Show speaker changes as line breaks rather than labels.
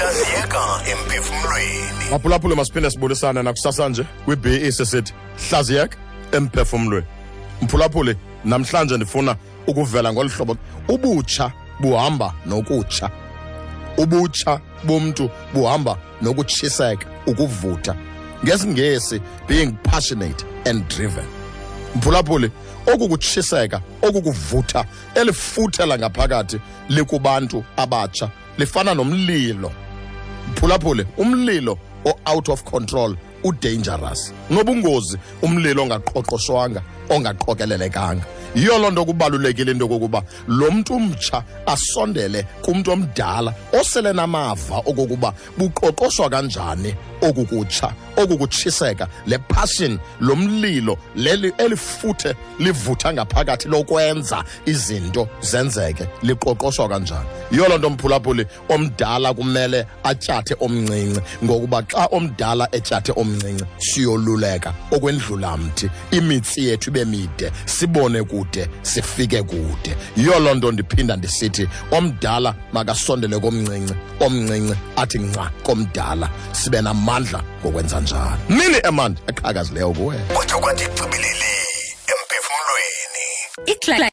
hlaziyeka emphefumlweni
maphulaphule masiphinde sibulisane nakusasa nje kwi-be sesithi hlaziyeka emphefumlweni mphulaphule namhlanje ndifuna ukuvela ngolu hlobo. Ubutsha buhamba nokutsha. Ubutsha bomntu buhamba nokutshiseka ukuvutha ngesingesi being passionate and driven. Mphulaphuli oku kutshiseka oku kuvutha elifuthela ngaphakathi likubantu abatsha lifana nomlilo. Mphulaphule umlilo o-out of control udangerous nobungozi umlilo ongaqoqoshwanga ongaqokelelekanga. Yiyo loo nto kubalulekile into yokokuba lo mntu umtsha asondele kumntu omdala osele namava okokuba buqoqoshwa kanjani oku kutsha oku kutshiseka le passion lo mlilo leli elifuthe livutha ngaphakathi lokwenza izinto zenzeke liqoqoshwa kanjani. Yiyo loo nto mphulaphuli omdala kumele atyathe omncinci ngokuba xa omdala etyathe omncinci siyoluleka okwendlula mthi. Imitsi yethu ibe mide. Sibone kude sifike kude. Yiyo loo nto ndiphinda ndisithi omdala makasondele komncinci. Omncinci athi nca komdala sibe namandla ngokwenza njalo. Mini emandi eqhakazileyo kuwe?
Kodwa kwathi xibilili emphefumlweni
Ikla